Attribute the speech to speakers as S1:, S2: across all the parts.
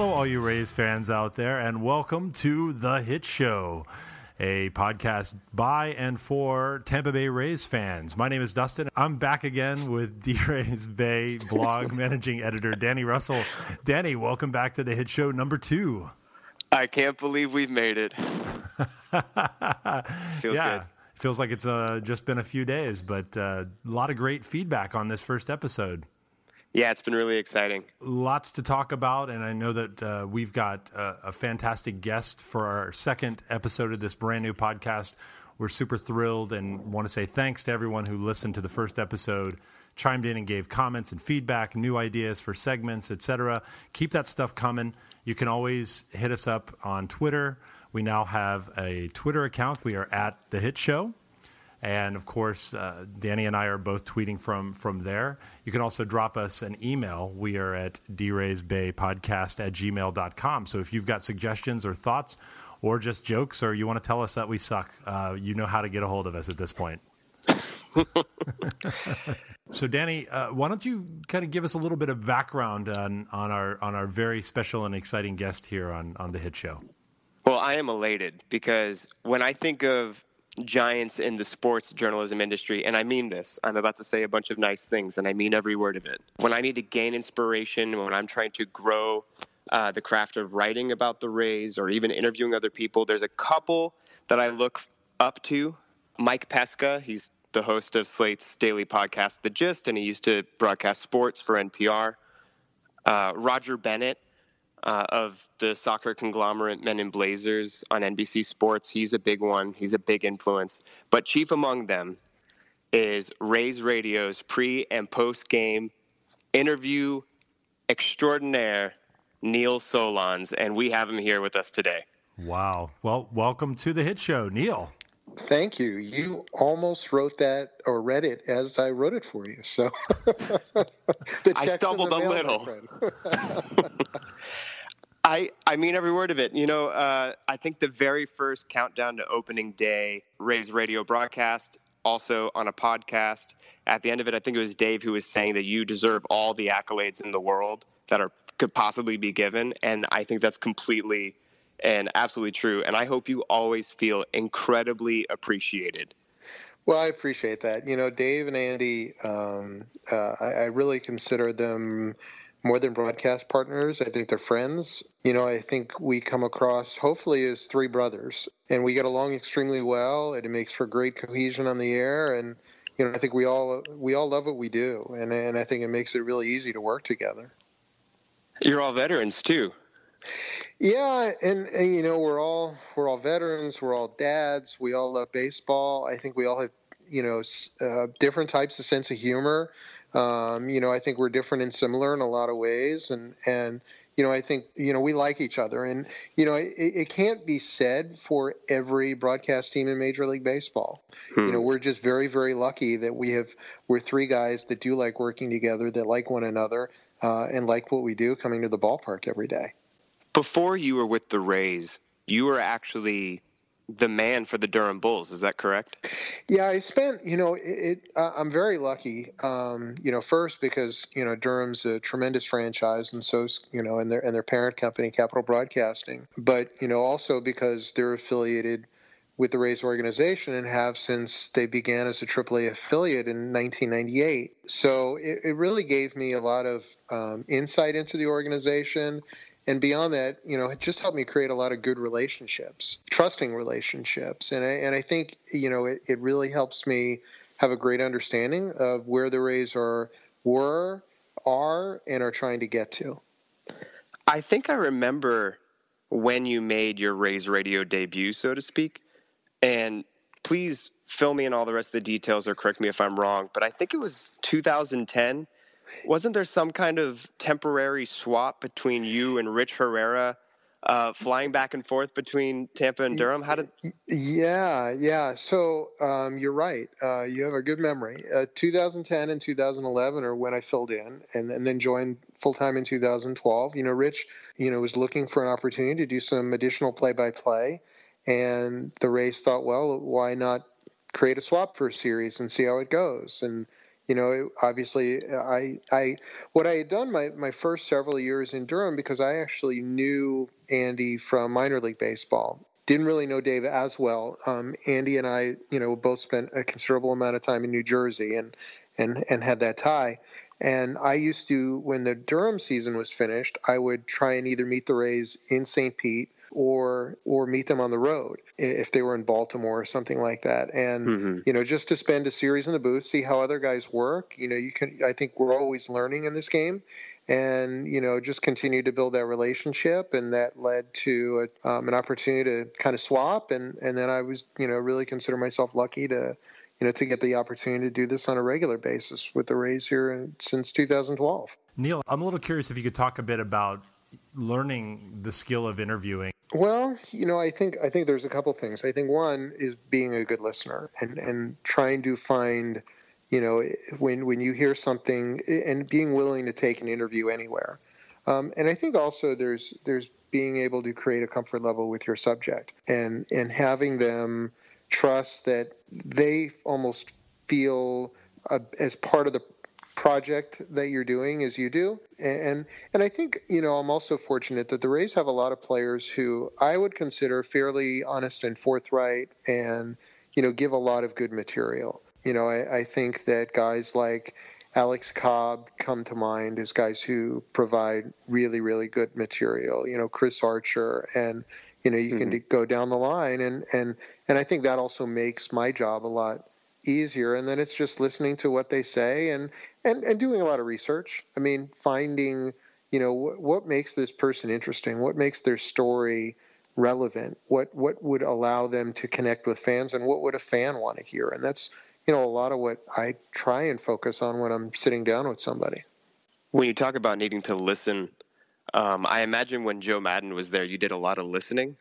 S1: Hello, all you Rays fans out there, and welcome to The Hit Show, a podcast by and for Tampa Bay Rays fans. My name is Dustin. I'm back again with D Rays Bay blog managing editor Danny Russell. Danny, welcome back to The Hit Show number two.
S2: I can't believe we've made it. Feels
S1: yeah.
S2: good.
S1: Feels like it's uh, just been a few days, but uh, a lot of great feedback on this first episode.
S2: Yeah, it's been really exciting.
S1: Lots to talk about, and I know that uh, we've got a, a fantastic guest for our second episode of this brand new podcast. We're super thrilled and want to say thanks to everyone who listened to the first episode, chimed in and gave comments and feedback, new ideas for segments, etc. Keep that stuff coming. You can always hit us up on Twitter. We now have a Twitter account. We are at the Hit Show. And of course, uh, Danny and I are both tweeting from from there. You can also drop us an email. We are at draysbaypodcast at gmail.com. So if you've got suggestions or thoughts or just jokes or you want to tell us that we suck, uh, you know how to get a hold of us at this point. so Danny, uh, why don't you kind of give us a little bit of background on, on our on our very special and exciting guest here on, on the hit show?
S2: Well, I am elated because when I think of giants in the sports journalism industry, and I mean this, I'm about to say a bunch of nice things, and I mean every word of it. When I need to gain inspiration, when I'm trying to grow uh, the craft of writing about the Rays or even interviewing other people, there's a couple that I look up to. Mike Pesca, he's the host of Slate's daily podcast, The Gist, and he used to broadcast sports for NPR. Uh, Roger Bennett, uh, of the soccer conglomerate Men in Blazers on NBC Sports. He's a big one. He's a big influence. But chief among them is Rays Radio's pre and post game interview extraordinaire, Neil Solondz, and we have him here with us today.
S1: Wow. Well, welcome to the hit show, Neil.
S3: Thank you. You almost wrote that or read it as I wrote it for you. So
S2: I stumbled a little. I, I mean every word of it. You know, uh, I think the very first countdown to opening day, Rays radio broadcast, also on a podcast. At the end of it, I think it was Dave who was saying that you deserve all the accolades in the world that are could possibly be given, and I think that's completely and absolutely true. And I hope you always feel incredibly appreciated.
S3: Well, I appreciate that. You know, Dave and Andy, um, uh, I, I really consider them more than broadcast partners. I think they're friends. You know, I think we come across hopefully as three brothers, and we get along extremely well, and it makes for great cohesion on the air. And you know, I think we all we all love what we do, and and I think it makes it really easy to work together.
S2: You're all veterans too.
S3: Yeah, and, and you know we're all we're all veterans. We're all dads. We all love baseball. I think we all have you know uh, different types of sense of humor. Um, you know, I think we're different and similar in a lot of ways, and and you know, I think you know we like each other, and you know, it, it can't be said for every broadcast team in Major League Baseball. Hmm. You know, we're just very very lucky that we have we're three guys that do like working together, that like one another, uh, and like what we do, coming to the ballpark every day.
S2: Before you were with the Rays, you were actually the man for the Durham Bulls. Is that correct?
S3: Yeah, I spent. You know, it. it uh, I'm very lucky. Um, you know, first because you know Durham's a tremendous franchise, and so you know, and their and their parent company, Capital Broadcasting. But you know, also because they're affiliated with the Rays organization and have since they began as a AAA affiliate in 1998. So it, it really gave me a lot of um, insight into the organization and beyond that, you know, it just helped me create a lot of good relationships, trusting relationships, and I, and I think you know it, it really helps me have a great understanding of where the Rays are were, are, and are trying to get to.
S2: I think I remember when you made your Rays radio debut, so to speak, and please fill me in all the rest of the details or correct me if I'm wrong, but I think it was 2010 wasn't there some kind of temporary swap between you and Rich Herrera? Uh, flying back and forth between Tampa and Durham. How did?
S3: Yeah, yeah. So um, you're right. Uh, you have a good memory. Uh, 2010 and 2011 are when I filled in, and, and then joined full time in 2012. You know, Rich, you know, was looking for an opportunity to do some additional play by play, and the Rays thought, well, why not create a swap for a series and see how it goes? And you know, obviously, I, I, what I had done my, my first several years in Durham because I actually knew Andy from minor league baseball. Didn't really know Dave as well. Um, Andy and I, you know, both spent a considerable amount of time in New Jersey and, and, and had that tie. And I used to, when the Durham season was finished, I would try and either meet the Rays in St. Pete or or meet them on the road if they were in Baltimore or something like that. And mm-hmm. you know, just to spend a series in the booth, see how other guys work. You know, you can. I think we're always learning in this game, and you know, just continue to build that relationship. And that led to a, um, an opportunity to kind of swap. And and then I was you know really consider myself lucky to you know, to get the opportunity to do this on a regular basis with the Rays here since 2012.
S1: Neil, I'm a little curious if you could talk a bit about learning the skill of interviewing
S3: well, you know, I think I think there's a couple things. I think one is being a good listener and and trying to find, you know, when when you hear something and being willing to take an interview anywhere. Um, and I think also there's there's being able to create a comfort level with your subject and and having them trust that they almost feel as part of the project that you're doing as you do. And and I think you know I'm also fortunate that the Rays have a lot of players who I would consider fairly honest and forthright, and you know give a lot of good material. You know I, I think that guys like Alex Cobb come to mind as guys who provide really really good material. You know Chris Archer and you know you mm-hmm. can go down the line and and and I think that also makes my job a lot easier and then it's just listening to what they say and and and doing a lot of research. I mean finding you know what, what makes this person interesting? What makes their story relevant? What what would allow them to connect with fans and what would a fan want to hear? And that's you know a lot of what i try and focus on when i'm sitting down with somebody.
S2: When you talk about needing to listen um, i imagine when joe Maddon was there you did a lot of listening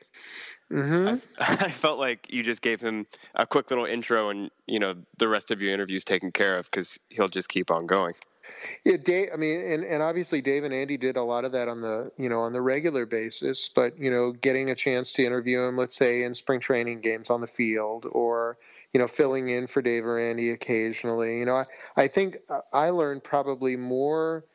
S3: Mm-hmm.
S2: I, I, felt like you just gave him a quick little intro, and you know the rest of your interview's taken care of because he'll just keep on going.
S3: Yeah, Dave. I mean, and, and obviously Dave and Andy did a lot of that on the you know on the regular basis. But you know, getting a chance to interview him, let's say in spring training games on the field, or you know, filling in for Dave or Andy occasionally. You know, I I think I learned probably more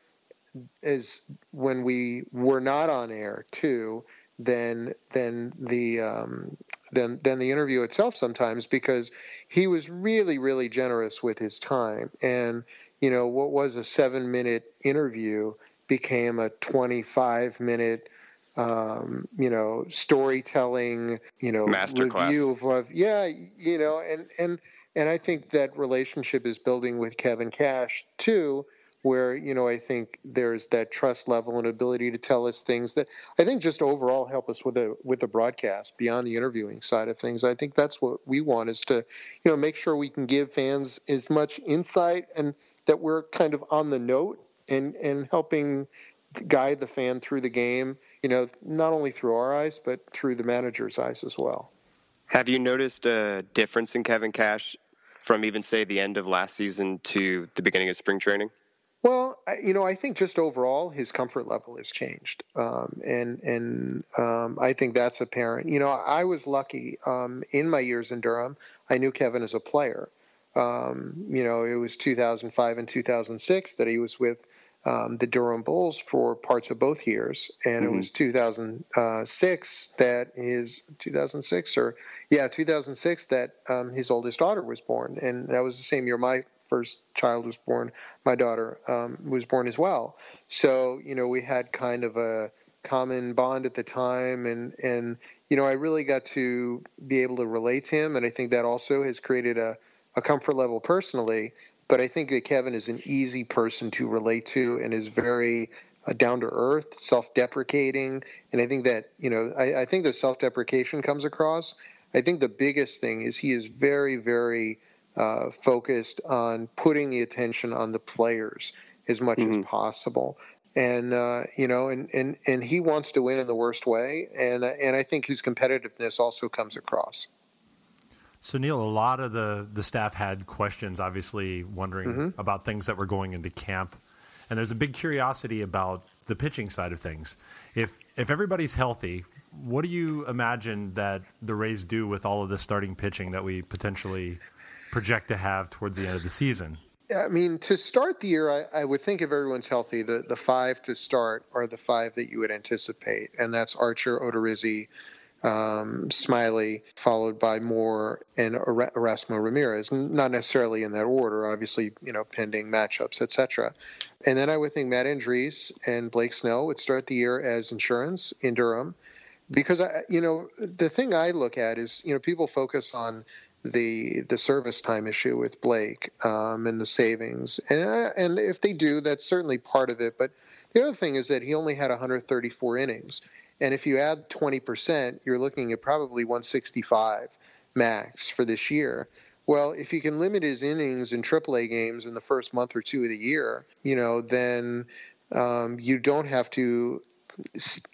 S3: as when we were not on air too than than the um, than than the interview itself sometimes because he was really really generous with his time and you know what was a seven minute interview became a 25 minute um, you know storytelling you know
S2: Masterclass.
S3: review of, of yeah you know and and and I think that relationship is building with Kevin Cash too where you know I think there's that trust level and ability to tell us things that I think just overall help us with the with the broadcast beyond the interviewing side of things. I think that's what we want is to you know make sure we can give fans as much insight and that we're kind of on the note and and helping guide the fan through the game. You know, not only through our eyes but through the manager's eyes as well.
S2: Have you noticed a difference in Kevin Cash from even say the end of last season to the beginning of spring training?
S3: Well, you know, I think just overall his comfort level has changed, um, and and um, I think that's apparent. You know, I was lucky um, in my years in Durham. I knew Kevin as a player. Um, you know, it was 2005 and 2006 that he was with um, the Durham Bulls for parts of both years, and mm-hmm. it was 2006 that his 2006 or yeah 2006 that um, his oldest daughter was born, and that was the same year my first child was born, my daughter um, was born as well. So you know we had kind of a common bond at the time, and and you know I really got to be able to relate to him, and I think that also has created a, a comfort level personally. But I think that Kevin is an easy person to relate to, and is very uh, down to earth, self deprecating, and I think that you know I, I think the self deprecation comes across. I think the biggest thing is he is very very uh, focused on putting the attention on the players as much mm-hmm. as possible. And uh, you know, and, and and he wants to win in the worst way, and and I think his competitiveness also comes across.
S1: So Neil, a lot of the the staff had questions, obviously wondering mm-hmm. about things that were going into camp, and there's a big curiosity about the pitching side of things. If if everybody's healthy, what do you imagine that the Rays do with all of the starting pitching that we potentially project to have towards the end of the season.
S3: I mean, to start the year, I, I, would think if everyone's healthy, the, the five to start are the five that you would anticipate, and that's Archer, Odorizzi, um, Smyly, followed by Moore and Erasmo Ramirez. Not necessarily in that order, obviously, you know, pending matchups, etc. And then I would think Matt Andriese and Blake Snell would start the year as insurance in Durham, because I, you know, the thing I look at is, you know, people focus on the the service time issue with Blake um, and the savings, and uh, and if they do, that's certainly part of it. But the other thing is that he only had 134 innings, and if you add 20 percent, you're looking at probably 165 max for this year. Well, if you can limit his innings in AAA games in the first month or two of the year, you know, then um, you don't have to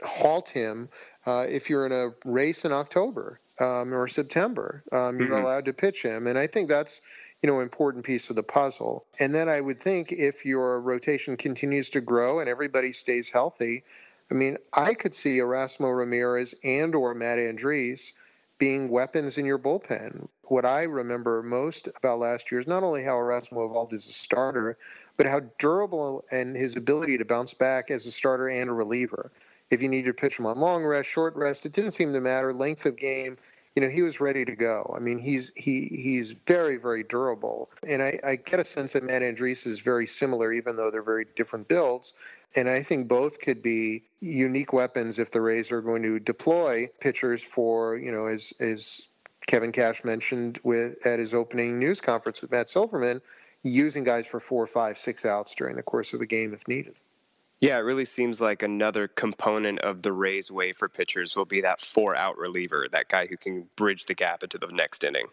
S3: halt him uh, if you're in a race in October um, or September, um, you're mm-hmm. allowed to pitch him, and I think that's you know important piece of the puzzle. And then I would think if your rotation continues to grow and everybody stays healthy, I mean, I could see Erasmo Ramirez and or Matt Andriese being weapons in your bullpen. What I remember most about last year is not only how Erasmo evolved as a starter, but how durable and his ability to bounce back as a starter and a reliever if you need to pitch him on long rest, short rest, it didn't seem to matter. Length of game, you know, he was ready to go. I mean, he's he he's very very durable, and I, I get a sense that Matt Andriese is very similar, even though they're very different builds. And I think both could be unique weapons if the Rays are going to deploy pitchers for you know as as Kevin Cash mentioned with at his opening news conference with Matt Silverman, using guys for four, five, six outs during the course of a game if needed.
S2: Yeah, it really seems like another component of the Rays way for pitchers will be that four out reliever, that guy who can bridge the gap into the next inning.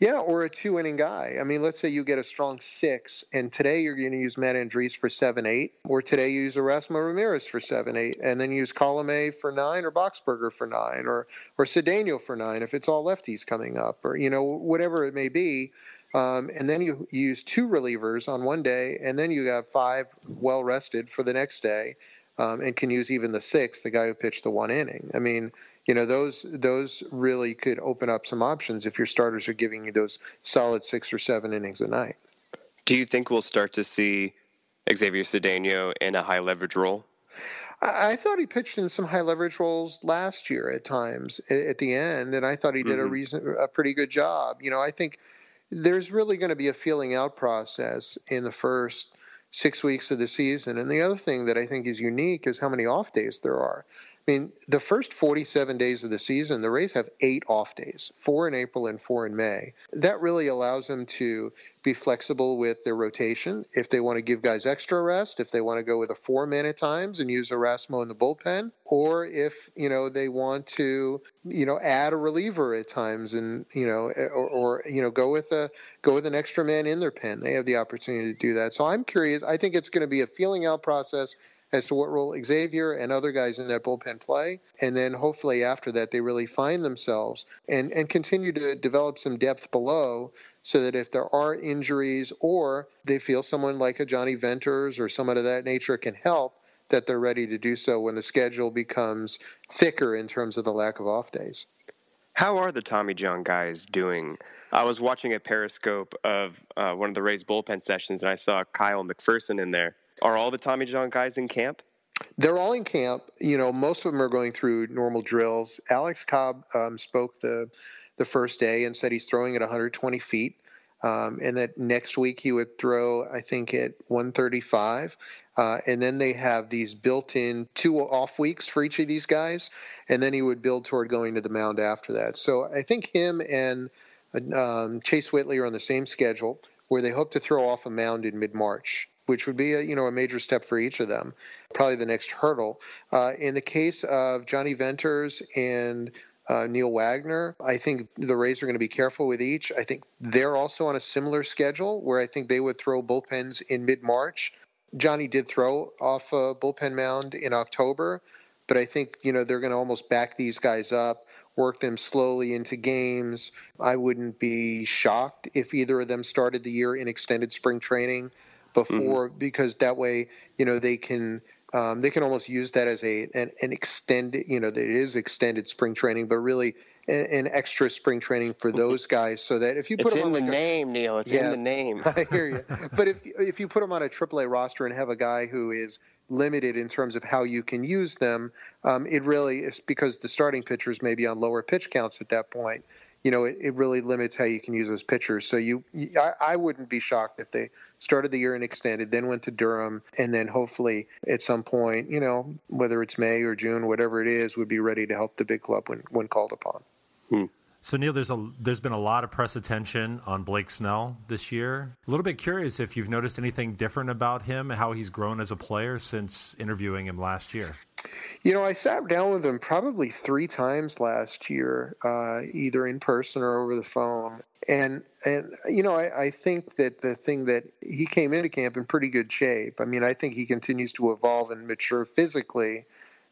S3: Yeah, or a two inning guy. I mean, let's say you get a strong six, and today you're going to use Matt Andriese for seven, eight, or today you use Erasmo Ramirez for seven, eight, and then use Colome for nine, or Boxberger for nine, or or Cedeno for nine if it's all lefties coming up, or you know whatever it may be. Um, and then you use two relievers on one day, and then you have five well rested for the next day, um, and can use even the sixth, the guy who pitched the one inning. I mean, you know, those those really could open up some options if your starters are giving you those solid six or seven innings a night.
S2: Do you think we'll start to see Xavier Cedeno in a high leverage role?
S3: I, thought he pitched in some high leverage roles last year at times at, the end, and I thought he did mm-hmm. a reason a pretty good job. You know, I think there's really going to be a feeling out process in the first six weeks of the season. And the other thing that I think is unique is how many off days there are. I mean, the first 47 days of the season, the Rays have eight off days, four in April and four in May. That really allows them to be flexible with their rotation. If they want to give guys extra rest, if they want to go with a four man at times and use Erasmo in the bullpen, or if, you know, they want to, you know, add a reliever at times and, you know, or, or you know, go with a go with an extra man in their pen. They have the opportunity to do that. So I'm curious. I think it's going to be a feeling out process as to what role Xavier and other guys in that bullpen play. And then hopefully after that, they really find themselves and, and continue to develop some depth below so that if there are injuries or they feel someone like a Jonny Venters or someone of that nature can help, that they're ready to do so when the schedule becomes thicker in terms of the lack of off days.
S2: How are the Tommy John guys doing? I was watching a periscope of uh, one of the Rays bullpen sessions, and I saw Kyle McPherson in there. Are all the Tommy John guys in camp?
S3: They're all in camp. You know, most of them are going through normal drills. Alex Cobb um, spoke the the first day and said he's throwing at 120 feet. Um, and that next week he would throw, I think, at 135. Uh, and then they have these built in two off weeks for each of these guys. And then he would build toward going to the mound after that. So I think him and um, Chase Whitley are on the same schedule where they hope to throw off a mound in mid March which would be a, you know a major step for each of them, probably the next hurdle. Uh, in the case of Jonny Venters and uh, Neil Wagner. I think the Rays are going to be careful with each. I think they're also on a similar schedule where I think they would throw bullpens in mid March. Jonny did throw off a bullpen mound in October, but I think you know they're going to almost back these guys up, work them slowly into games. I wouldn't be shocked if either of them started the year in extended spring training before mm-hmm. because that way you know they can Um, they can almost use that as a an, an extended, you know, it is extended spring training, but really an, an extra spring training for those guys, so that if you put
S2: it's
S3: them
S2: in
S3: on
S2: the
S3: like
S2: name, Neil. It's
S3: Yes.
S2: in the name.
S3: I hear you. But if if you put them on a AAA roster and have a guy who is limited in terms of how you can use them, um, it really is because the starting pitchers may be on lower pitch counts at that point. You know, it, it really limits how you can use those pitchers. So you, you I, I wouldn't be shocked if they started the year in extended, then went to Durham, and then hopefully at some point, you know, whether it's May or June, whatever it is, would be ready to help the big club when when called upon. Hmm.
S1: So Neil, there's a there's been a lot of press attention on Blake Snell this year. A little bit curious if you've noticed anything different about him, how he's grown as a player since interviewing him last year.
S3: You know, I sat down with him probably three times last year, uh, either in person or over the phone. And and you know, I, I think that the thing that he came into camp in pretty good shape. I mean, I think he continues to evolve and mature physically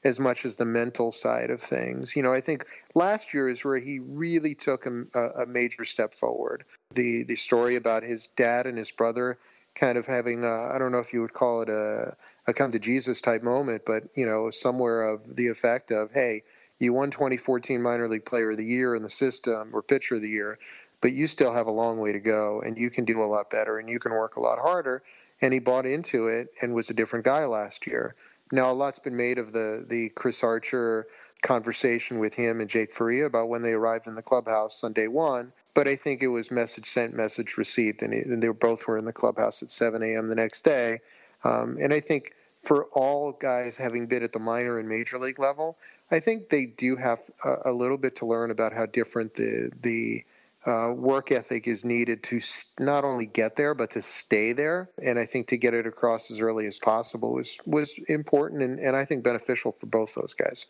S3: as much as the mental side of things. You know, I think last year is where he really took a, a major step forward. The the story about his dad and his brother kind of having I I don't know if you would call it a a come to Jesus type moment, but you know, somewhere of the effect of, hey, you won 2014 minor league player of the year in the system or pitcher of the year, but you still have a long way to go and you can do a lot better and you can work a lot harder. And he bought into it and was a different guy last year. Now a lot's been made of the the Chris Archer conversation with him and Jake Faria about when they arrived in the clubhouse on day one. But I think it was message sent, message received, and, they both were in the clubhouse at 7 a.m. the next day. Um, and I think for all guys having been at the minor and major league level, I think they do have a, a little bit to learn about how different the the uh, work ethic is needed to not only get there but to stay there. And I think to get it across as early as possible was was important and, and I think beneficial for both those guys.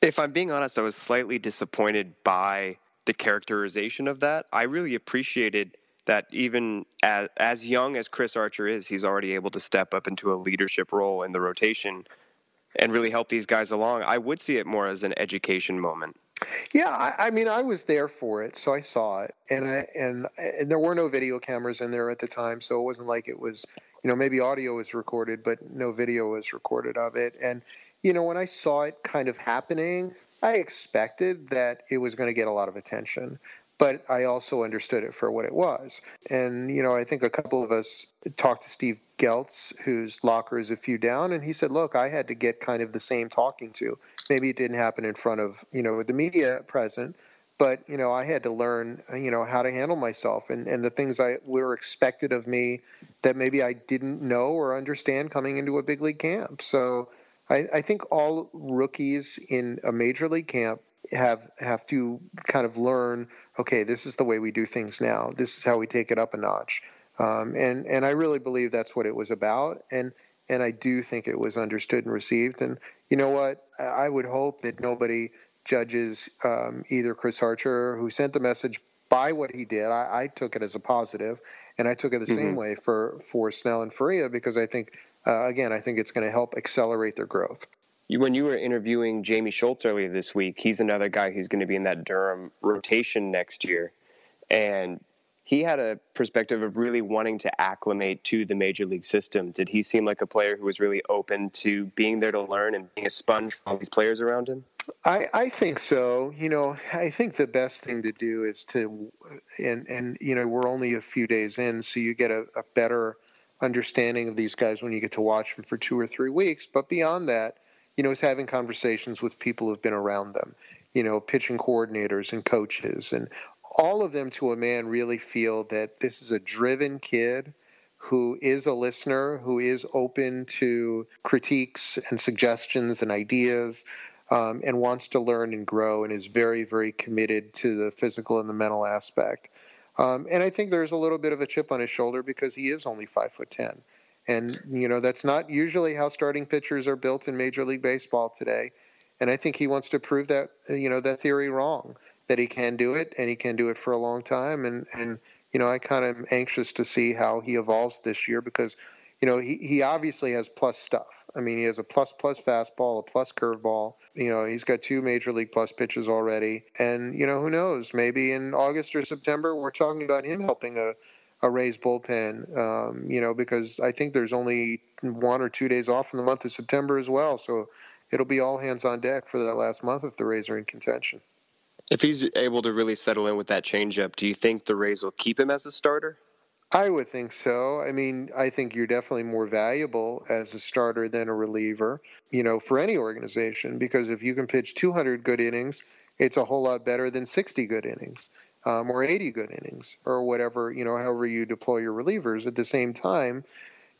S2: If I'm being honest, I was slightly disappointed by the characterization of that. I really appreciated that even as, as young as Chris Archer is, he's already able to step up into a leadership role in the rotation and really help these guys along. I would see it more as an education moment.
S3: Yeah, I, I mean, I was there for it, so I saw it, and I and and there were no video cameras in there at the time, so it wasn't like it was, you know, maybe audio was recorded, but no video was recorded of it. And you know, when I saw it kind of happening, I expected that it was going to get a lot of attention, but I also understood it for what it was. And you know, I think a couple of us talked to Steve Geltz, whose locker is a few down, and he said, "Look, I had to get kind of the same talking to." maybe it didn't happen in front of you know the media present but you know i had to learn you know how to handle myself and and the things i were expected of me that maybe i didn't know or understand coming into a big league camp so i, I think all rookies in a major league camp have have to kind of learn okay this is the way we do things now this is how we take it up a notch um, and and i really believe that's what it was about and and I do think it was understood and received. And you know what? I would hope that nobody judges um, either Chris Archer, who sent the message, by what he did. I, I took it as a positive, and I took it the
S2: Mm-hmm.
S3: same way for for Snell and Faria because I think, uh, again, I think it's going to help accelerate their growth.
S2: You- When you were interviewing Jamie Schultz earlier this week, he's another guy who's going to be in that Durham rotation next year. And he had a perspective of really wanting to acclimate to the major league system. Did he seem like a player who was really open to being there to learn and being a sponge for all these players around him?
S3: I, I think so. You know, I think the best thing to do is to, and and you know, we're only a few days in, so you get a, a better understanding of these guys when you get to watch them for two or three weeks. But beyond that, you know, is having conversations with people who've been around them. You know, pitching coordinators and coaches, and all of them to a man really feel that this is a driven kid who is a listener, who is open to critiques and suggestions and ideas um, and wants to learn and grow and is very, very committed to the physical and the mental aspect. Um, and I think there's a little bit of a chip on his shoulder because he is only five foot ten, and you know that's not usually how starting pitchers are built in Major League Baseball today. And I think he wants to prove that you know that theory wrong, that he can do it and he can do it for a long time. And and you know I kind of am anxious to see how he evolves this year because you know, he, he obviously has plus stuff. I mean, he has a plus plus fastball, a plus curveball. You know, he's got two major league plus pitches already. And, you know, who knows? Maybe in August or September, we're talking about him helping a, a Rays bullpen. Um, you know, because I think there's only one or two days off in the month of September as well. So it'll be all hands on deck for that last month if the Rays are in contention.
S2: If he's able to really settle in with that changeup, do you think the Rays will keep him as a starter?
S3: I would think so. I mean, I think you're definitely more valuable as a starter than a reliever, you know, for any organization, because if you can pitch 200 good innings, it's a whole lot better than 60 good innings um, or 80 good innings or whatever, you know, however you deploy your relievers. At the same time,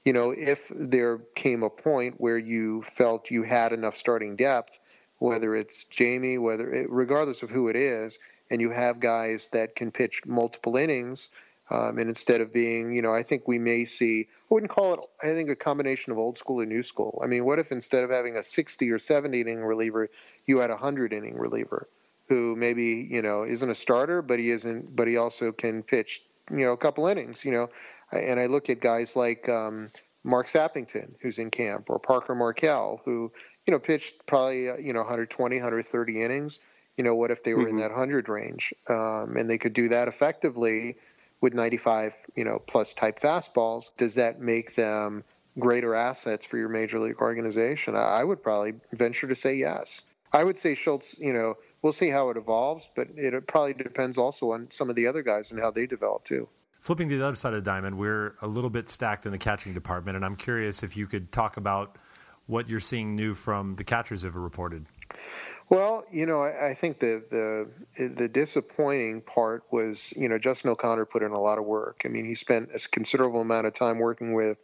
S3: you know, if there came a point where you felt you had enough starting depth, whether it's Jamie, whether it, regardless of who it is, and you have guys that can pitch multiple innings – um, and instead of being, you know, I think we may see, I wouldn't call it, I think, a combination of old school and new school. I mean, what if instead of having a 60 or 70 inning reliever, you had a 100 inning reliever who maybe, you know, isn't a starter, but he isn't, but he also can pitch, you know, a couple innings, you know. And I look at guys like um, Mark Sappington, who's in camp, or Parker Markel, who, you know, pitched probably, uh, you know, 120, 130 innings. You know, what if they were mm-hmm. in that 100 range? Um, and they could do that effectively with 95, you know, plus type fastballs, does that make them greater assets for your major league organization? I would probably venture to say yes. I would say Schultz, you know, we'll see how it evolves, but it probably depends also on some of the other guys and how they develop too.
S1: Flipping to the other side of the diamond, we're a little bit stacked in the catching department, and I'm curious if you could talk about what you're seeing new from the catchers have reported.
S3: Well, you know, I, I think the the the disappointing part was, you know, Justin O'Connor put in a lot of work. I mean, he spent a considerable amount of time working with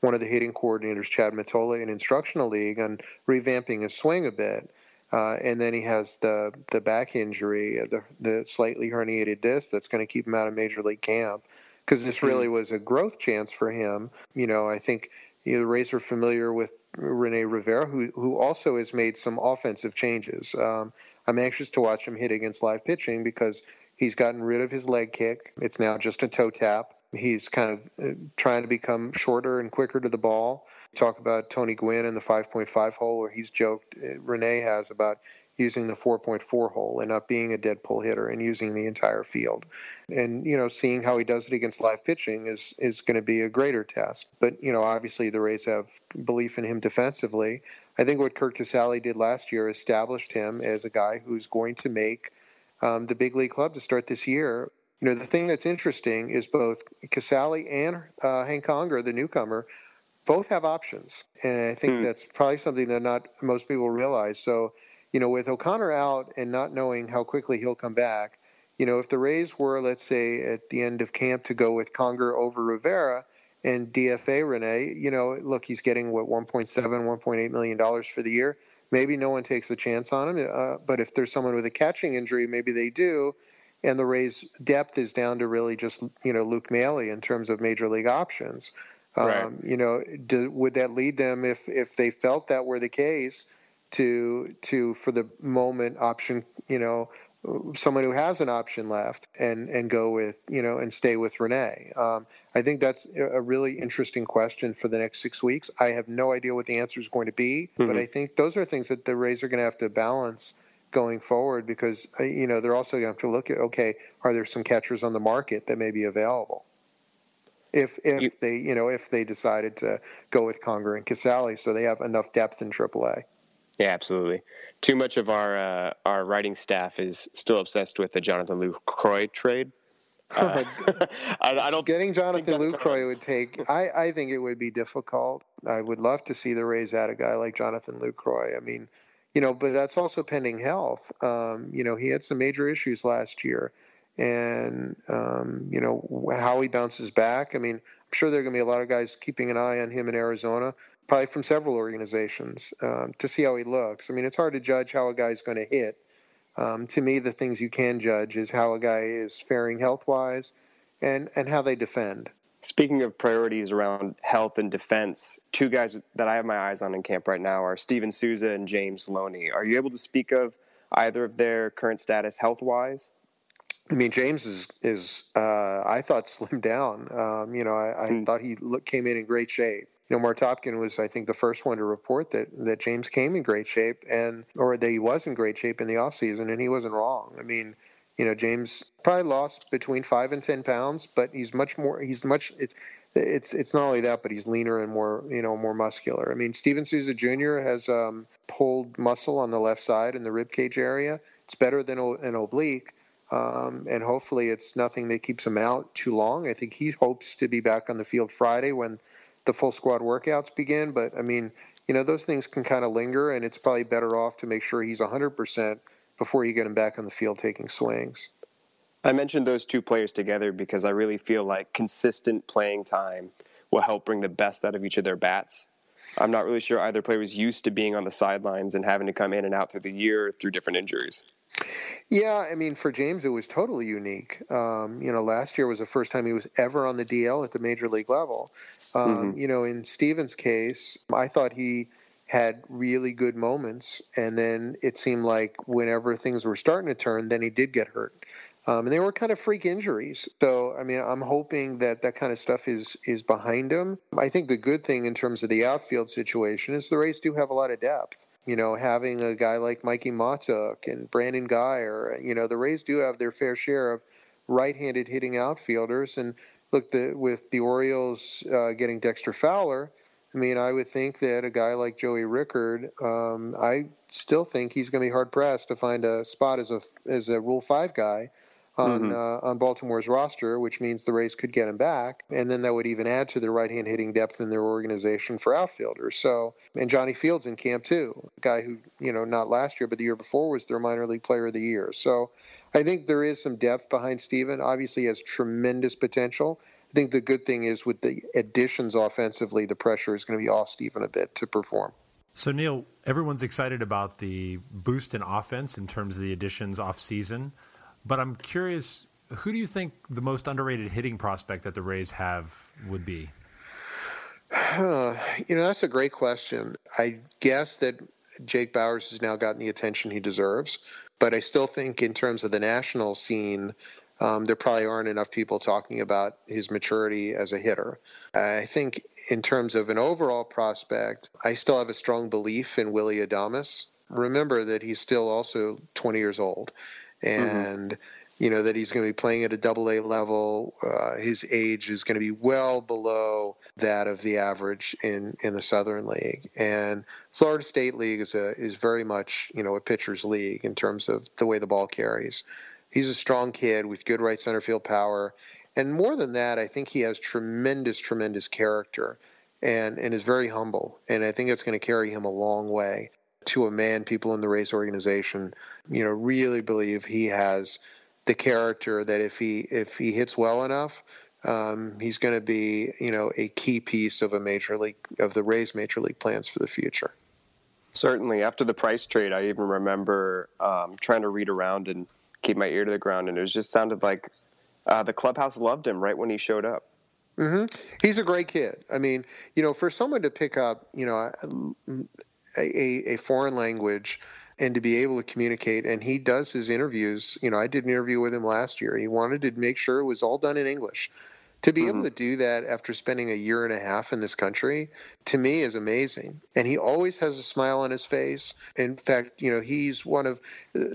S3: one of the hitting coordinators, Chad Mottola, in Instructional League, on revamping his swing a bit. Uh, and then he has the the back injury, uh, the the slightly herniated disc that's going to keep him out of major league camp. Because this really mm-hmm. was a growth chance for him. You know, I think you know, the Rays are familiar with Rene Rivera, who who also has made some offensive changes. Um, I'm anxious to watch him hit against live pitching because he's gotten rid of his leg kick. It's now just a toe tap. He's kind of uh, trying to become shorter and quicker to the ball. Talk about Tony Gwynn and the 5.5 hole, where he's joked, Rene has about using the 4.4 hole and not being a dead pull hitter and using the entire field. And, you know, seeing how he does it against live pitching is, is going to be a greater test. But, you know, obviously the Rays have belief in him defensively. I think what Curt Casali did last year established him as a guy who's going to make um, the big league club to start this year. You know, the thing that's interesting is both Casali and uh, Hank Conger, the newcomer, both have options. And I think hmm. that's probably something that not most people realize. So you know, with O'Connor out and not knowing how quickly he'll come back, you know, if the Rays were, let's say, at the end of camp to go with Conger over Rivera and DFA Rene, you know, look, he's getting what 1.7, 1.8 million dollars for the year. Maybe no one takes a chance on him, uh, but if there's someone with a catching injury, maybe they do. And the Rays' depth is down to really just you know Luke Maile in terms of major league options. Right. Um, you know, do, would that lead them if if they felt that were the case? to to for the moment option you know someone who has an option left and and go with you know and stay with Rene. Um, I think that's a really interesting question for the next six weeks. I have no idea what the answer is going to be, mm-hmm. but I think those are things that the Rays are going to have to balance going forward because uh, you know they're also going to have to look at okay, are there some catchers on the market that may be available? If if you, they you know if they decided to go with Conger and Casali, so they have enough depth in AAA.
S2: Yeah, absolutely. Too much of our uh, our writing staff is still obsessed with the Jonathan Lucroy trade. Uh,
S3: I, I, don't getting Jonathan Lucroy would take. I, I think it would be difficult. I would love to see the Rays add a guy like Jonathan Lucroy. I mean, you know, but that's also pending health. Um, you know, he had some major issues last year, and um, you know how he bounces back. I mean, I'm sure there are going to be a lot of guys keeping an eye on him in Arizona probably from several organizations um, to see how he looks. I mean, it's hard to judge how a guy's going to hit. Um, to me, the things you can judge is how a guy is faring health wise and, and how they defend.
S2: Speaking of priorities around health and defense, two guys that I have my eyes on in camp right now are Steven Souza and James Loney. Are you able to speak of either of their current status health wise?
S3: I mean, James is is uh, I thought slimmed down. Um, you know, I, I mm. thought he look, came in in great shape you know, Marc Topkin was, I think, the first one to report that, that James came in great shape and, or that he was in great shape in the offseason, and he wasn't wrong. I mean, You know, James probably lost between five and ten pounds, but he's much more. He's much. It's it's it's not only that, but he's leaner and more you know more muscular. I mean, Steven Souza Jr. has um, pulled muscle on the left side in the rib cage area. It's better than an oblique. Um, and hopefully it's nothing that keeps him out too long. I think he hopes to be back on the field Friday when the full squad workouts begin. But I mean, you know, those things can kind of linger, and it's probably better off to make sure he's 100% before you get him back on the field taking swings.
S2: I mentioned those two players together because I really feel like consistent playing time will help bring the best out of each of their bats. I'm not really sure either player was used to being on the sidelines and having to come in and out through the year through different injuries.
S3: Yeah, I mean, for James, it was totally unique. Um, you know, last year was the first time he was ever on the DL at the major league level. Um, mm-hmm. You know, in Steven's case, I thought he had really good moments, and then it seemed like whenever things were starting to turn, then he did get hurt. Um, and they were kind of freak injuries. So, I mean, I'm hoping that that kind of stuff is is behind him. I think the good thing in terms of the outfield situation is the Rays do have a lot of depth. You know, having a guy like Mikie Mahtook and Brandon Guy, or you know, the Rays do have their fair share of right-handed hitting outfielders. And look, the, with the Orioles uh, getting Dexter Fowler, I mean, I would think that a guy like Joey Rickard, um, I still think he's going to be hard pressed to find a spot as a as a Rule Five guy on mm-hmm. uh, on Baltimore's roster, which means the Rays could get him back, and then that would even add to their right-hand hitting depth in their organization for outfielders. So, and Johnny Fields in camp too, a guy who you know not last year but the year before was their minor league player of the year. So, I think there is some depth behind Steven. Obviously, he has tremendous potential. I think the good thing is with the additions offensively, the pressure is going to be off Steven a bit to perform.
S1: So Neil, everyone's excited about the boost in offense in terms of the additions off season. But I'm curious, who do you think the most underrated hitting prospect that the Rays have would be?
S3: You know, that's a great question. I guess that Jake Bauers has now gotten the attention he deserves, but I still think, in terms of the national scene, um, there probably aren't enough people talking about his maturity as a hitter. I think, in terms of an overall prospect, I still have a strong belief in Willy Adames. Remember that he's still also 20 years old. Mm-hmm. and mm-hmm. you know that he's going to be playing at a double A level. Uh, his age is going to be well below that of the average in in the Southern League, and Florida State League is a is very much you know a pitcher's league in terms of the way the ball carries. He's a strong kid with good right center field power, and more than that, I think he has tremendous tremendous character and and is very humble, and I think it's going to carry him a long way to a man, people in the Rays organization, you know, really believe he has the character that if he if he hits well enough, um, he's going to be you know a key piece of a major league of the Rays major league plans for the future.
S2: Certainly, after the price trade, I even remember um, trying to read around and keep my ear to the ground, and it just sounded like uh, the clubhouse loved him right when he showed up.
S3: Mm-hmm. He's a great kid. I mean, you know, for someone to pick up, you know, a, a foreign language and to be able to communicate. And he does his interviews. You know, I did an interview with him last year. He wanted to make sure it was all done in English to be mm-hmm. able to do that after spending a year and a half in this country to me is amazing and he always has a smile on his face in fact you know he's one of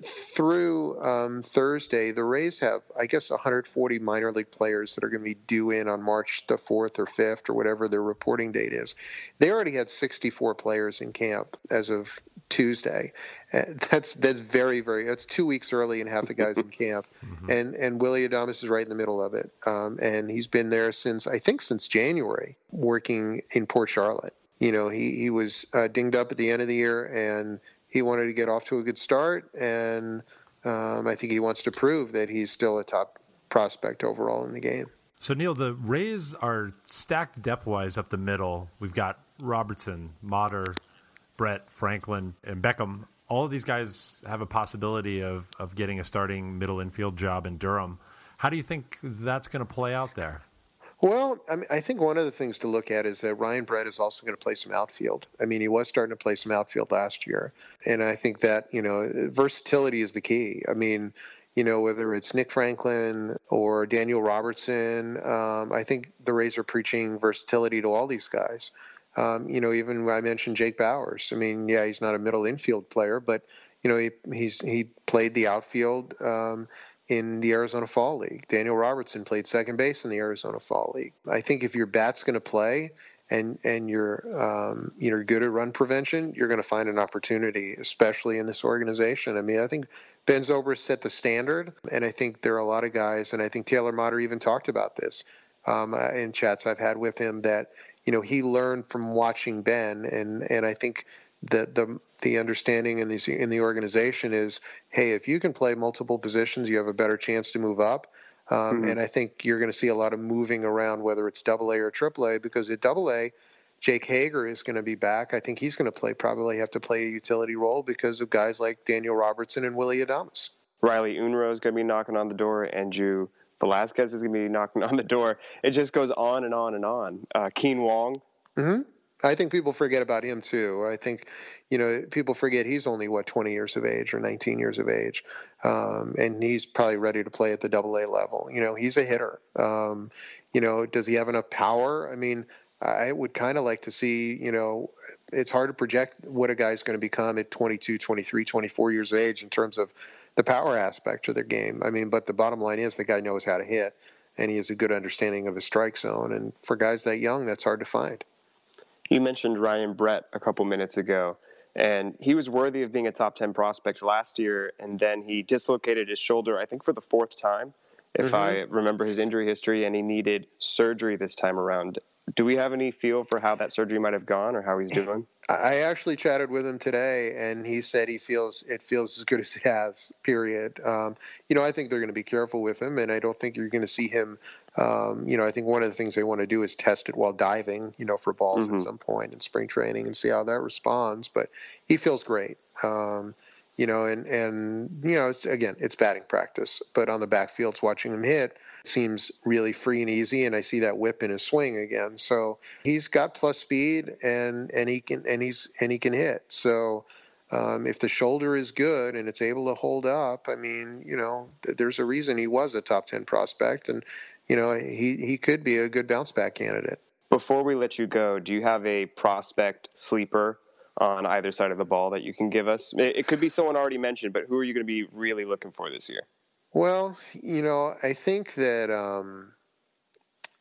S3: through um, thursday the rays have i guess 140 minor league players that are going to be due in on march the 4th or 5th or whatever their reporting date is they already had 64 players in camp as of Tuesday. Uh, that's that's very very. That's two weeks early and half the guys in camp, mm-hmm. and and Willy Adames is right in the middle of it. Um, and he's been there since I think since January, working in Port Charlotte. You know, he he was uh, dinged up at the end of the year, and he wanted to get off to a good start, and um, I think he wants to prove that he's still a top prospect overall in the game.
S1: So Neil, the Rays are stacked depth wise up the middle. We've got Robertson, Motter, Brett, Franklin, and Beckham, all of these guys have a possibility of, of getting a starting middle infield job in Durham. How do you think that's going to play out there?
S3: Well, I, mean, I think one of the things to look at is that Ryan Brett is also going to play some outfield. I mean, he was starting to play some outfield last year, and I think that you know versatility is the key. I mean, you know whether it's Nick Franklin or Daniel Robertson, um, I think the Rays are preaching versatility to all these guys. Um, you know, even I mentioned Jake Bauers. I mean, yeah, he's not a middle infield player, but you know, he he's he played the outfield. Um, in the Arizona Fall League. Daniel Robertson played second base in the Arizona Fall League. I think if your bat's going to play and and you're um, you're good at run prevention, you're going to find an opportunity, especially in this organization. I mean, I think Ben Zobrist set the standard, and I think there are a lot of guys, and I think Taylor Motter even talked about this um, in chats I've had with him that you know he learned from watching Ben, and and I think the the the understanding in the in the organization is, hey, if you can play multiple positions, you have a better chance to move up. Um, mm-hmm. And I think you're going to see a lot of moving around, whether it's Double A or Triple A, because at Double A, Jake Hager is going to be back. I think he's going to play probably have to play a utility role because of guys like Daniel Robertson and Willy Adames.
S2: Riley Unroe is going to be knocking on the door, and Drew Velazquez is going to be knocking on the door. It just goes on and on and on. Uh, Kean Wong.
S3: Mm-hmm. I think people forget about him too. I think, you know, people forget he's only what 20 years of age or 19 years of age, um, and he's probably ready to play at the Double A level. You know, he's a hitter. Um, you know, does he have enough power? I mean, I would kind of like to see. You know, it's hard to project what a guy's going to become at 22, 23, 24 years of age in terms of the power aspect of their game. I mean, but the bottom line is the guy knows how to hit, and he has a good understanding of his strike zone. And for guys that young, that's hard to find.
S2: You mentioned Ryan Brett a couple minutes ago, and he was worthy of being a top 10 prospect last year, and then he dislocated his shoulder, I think, for the fourth time, if mm-hmm. I remember his injury history, and he needed surgery this time around. Do we have any feel for how that surgery might have gone or how he's doing?
S3: I actually chatted with him today, and he said he feels it feels as good as it has. Period. Um, you know, I think they're going to be careful with him, and I don't think you're going to see him um, you know, I think one of the things they want to do is test it while diving, you know, for balls mm-hmm. at some point in spring training and see how that responds. But he feels great. Um, you know, and and you know, it's, again, it's batting practice, but on the backfields, watching him hit seems really free and easy, and I see that whip in his swing again. So he's got plus speed, and and he can and he's and he can hit. So. Um, if the shoulder is good and it's able to hold up, I mean, you know, th- there's a reason he was a top 10 prospect. And you know, he, he could be a good bounce back candidate.
S2: Before we let you go, do you have a prospect sleeper on either side of the ball that you can give us? It, could be someone already mentioned, but who are you going to be really looking for this year?
S3: Well, you know, I think that um,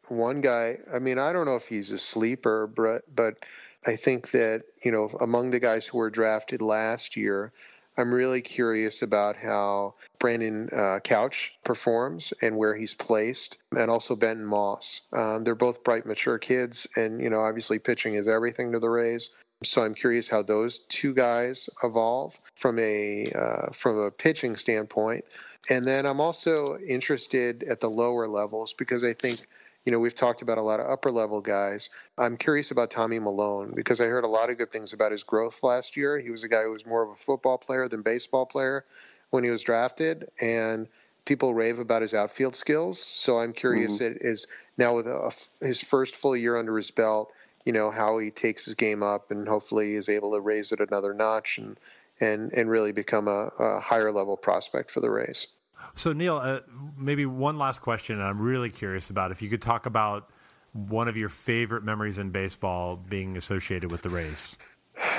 S3: one guy, I mean, I don't know if he's a sleeper, but, but I think that, you know, among the guys who were drafted last year, I'm really curious about how Brandon uh, Koch performs and where he's placed, and also Benton Moss. Um, they're both bright, mature kids, and you know, obviously, pitching is everything to the Rays. So I'm curious how those two guys evolve from a uh, from a pitching standpoint, and then I'm also interested at the lower levels because I think you know, we've talked about a lot of upper level guys. I'm curious about Tommy Milone because I heard a lot of good things about his growth last year. He was a guy who was more of a football player than baseball player when he was drafted, and people rave about his outfield skills. So I'm curious mm-hmm. is now with a, his first full year under his belt, you know, how he takes his game up and hopefully is able to raise it another notch and and and really become a, a higher level prospect for the Rays.
S1: So Neil, uh, maybe one last question. I'm really curious about if you could talk about one of your favorite memories in baseball being associated with the Rays.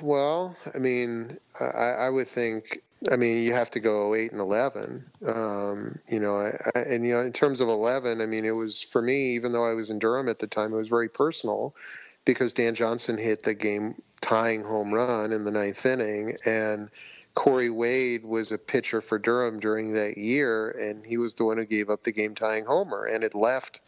S3: well, I mean, I, I, would think. I mean, you have to go eight and eleven. Um, you know, I, and you know, in terms of eleven, I mean, it was for me. Even though I was in Durham at the time, it was very personal because Dan Johnson hit the game tying home run in the ninth inning, and Corey Wade was a pitcher for Durham during that year, and he was the one who gave up the game tying homer, and it left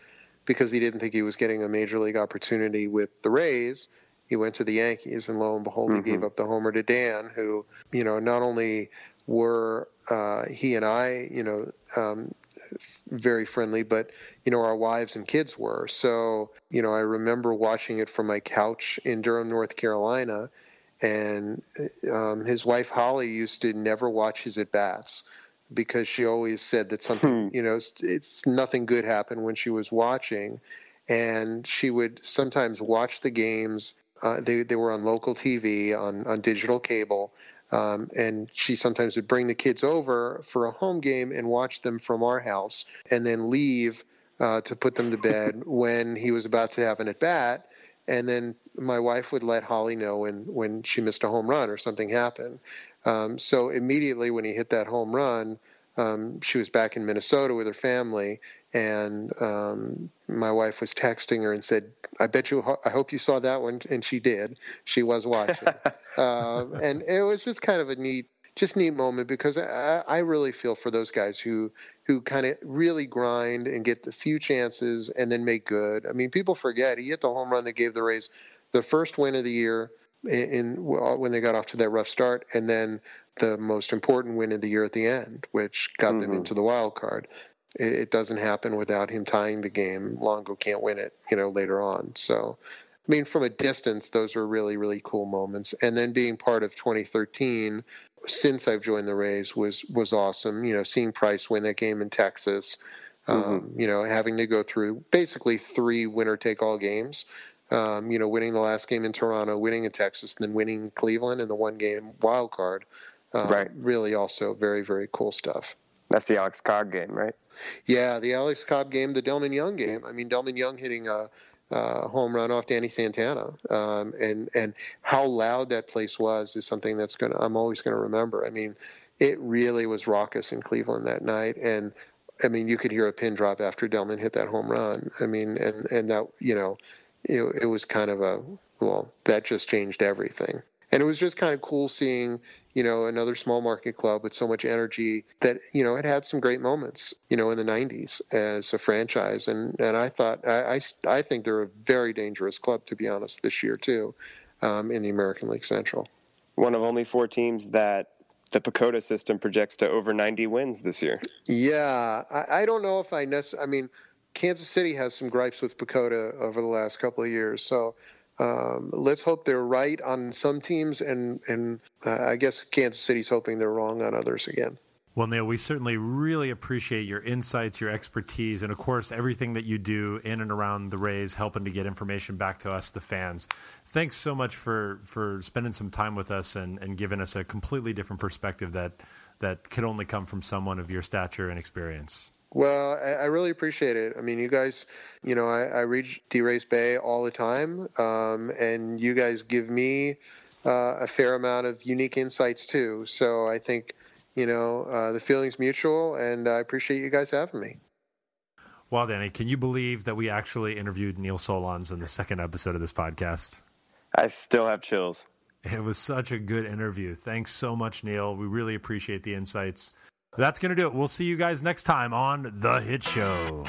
S3: because he didn't think he was getting a major league opportunity with the Rays. He went to the Yankees, and lo and behold, mm-hmm. he gave mm-hmm. up the homer to Dan, who, you know, not only were uh, he and I, you know, um, very friendly, but you know, our wives and kids were. So, you know, I remember watching it from my couch in Durham, North Carolina and um, his wife Holly used to never watch his at bats because she always said that something, hmm. you know, it's, it's, nothing good happened when she was watching, and she would sometimes watch the games. Uh, they they were on local TV on on digital cable. Um, and she sometimes would bring the kids over for a home game and watch them from our house, and then leave uh, to put them to bed when he was about to have an at bat and then my wife would let Holly know when when she missed a home run or something happened. Um, so immediately when he hit that home run, um, she was back in Minnesota with her family, and um, my wife was texting her and said, "I bet you, I hope you saw that one," and she did. She was watching, uh, and it was just kind of a neat, just a neat moment because I, I really feel for those guys who who kind of really grind and get the few chances and then make good. I mean, people forget he hit the home run that gave the Rays the first win of the year in, in when they got off to that rough start, and then the most important win of the year at the end, which got mm-hmm. them into the wild card. It, it, doesn't happen without him tying the game. Longo can't win it, you know, later on. So, I mean, from a distance, those are really, really cool moments. And then being part of 2013 since I've joined the Rays was was awesome. You know, seeing Price win that game in Texas. Um, mm-hmm. You know, having to go through basically three winner take all games. Um, you know, winning the last game in Toronto, winning in Texas, and then winning Cleveland in the one game wild card. Um, right. Really, also very very cool stuff.
S2: That's the Alex Cobb game, right?
S3: Yeah, the Alex Cobb game, the Delmon Young game. I mean, Delmon Young hitting a, a home run off Danny Santana, um, and and how loud that place was is something that's gonna I'm always gonna remember. I mean, it really was raucous in Cleveland that night, and I mean, you could hear a pin drop after Delmon hit that home run. I mean, and and that you know, it, it was kind of a well, that just changed everything and it was just kind of cool seeing you know another small market club with so much energy that you know it had some great moments you know in the 90s as a franchise. And and I thought I I, I think they're a very dangerous club to be honest this year too um, in the American League Central.
S2: One of only four teams that the PECOTA system projects to over 90 wins this year.
S3: Yeah I, I don't know if I necessarily I mean Kansas City has some gripes with PECOTA over the last couple of years. So um, let's hope they're right on some teams, and and uh, I guess Kansas City's hoping they're wrong on others again.
S1: Well, Neil, we certainly really appreciate your insights, your expertise, and of course, everything that you do in and around the Rays, helping to get information back to us, the fans. Thanks so much for, for spending some time with us and, and giving us a completely different perspective that, that could only come from someone of your stature and experience.
S3: Well, I, I, really appreciate it. I mean, you guys, you know, I, I read DRaysBay all the time, um, and you guys give me uh, a fair amount of unique insights too. So I think, you know, uh, the feeling's mutual, and I appreciate you guys having me.
S1: Well, Danny, can you believe that we actually interviewed Neil Solondz in the second episode of this podcast?
S2: I still have chills.
S1: It was such a good interview. Thanks so much, Neil. We really appreciate the insights. That's going to do it. We'll see you guys next time on The Hit Show.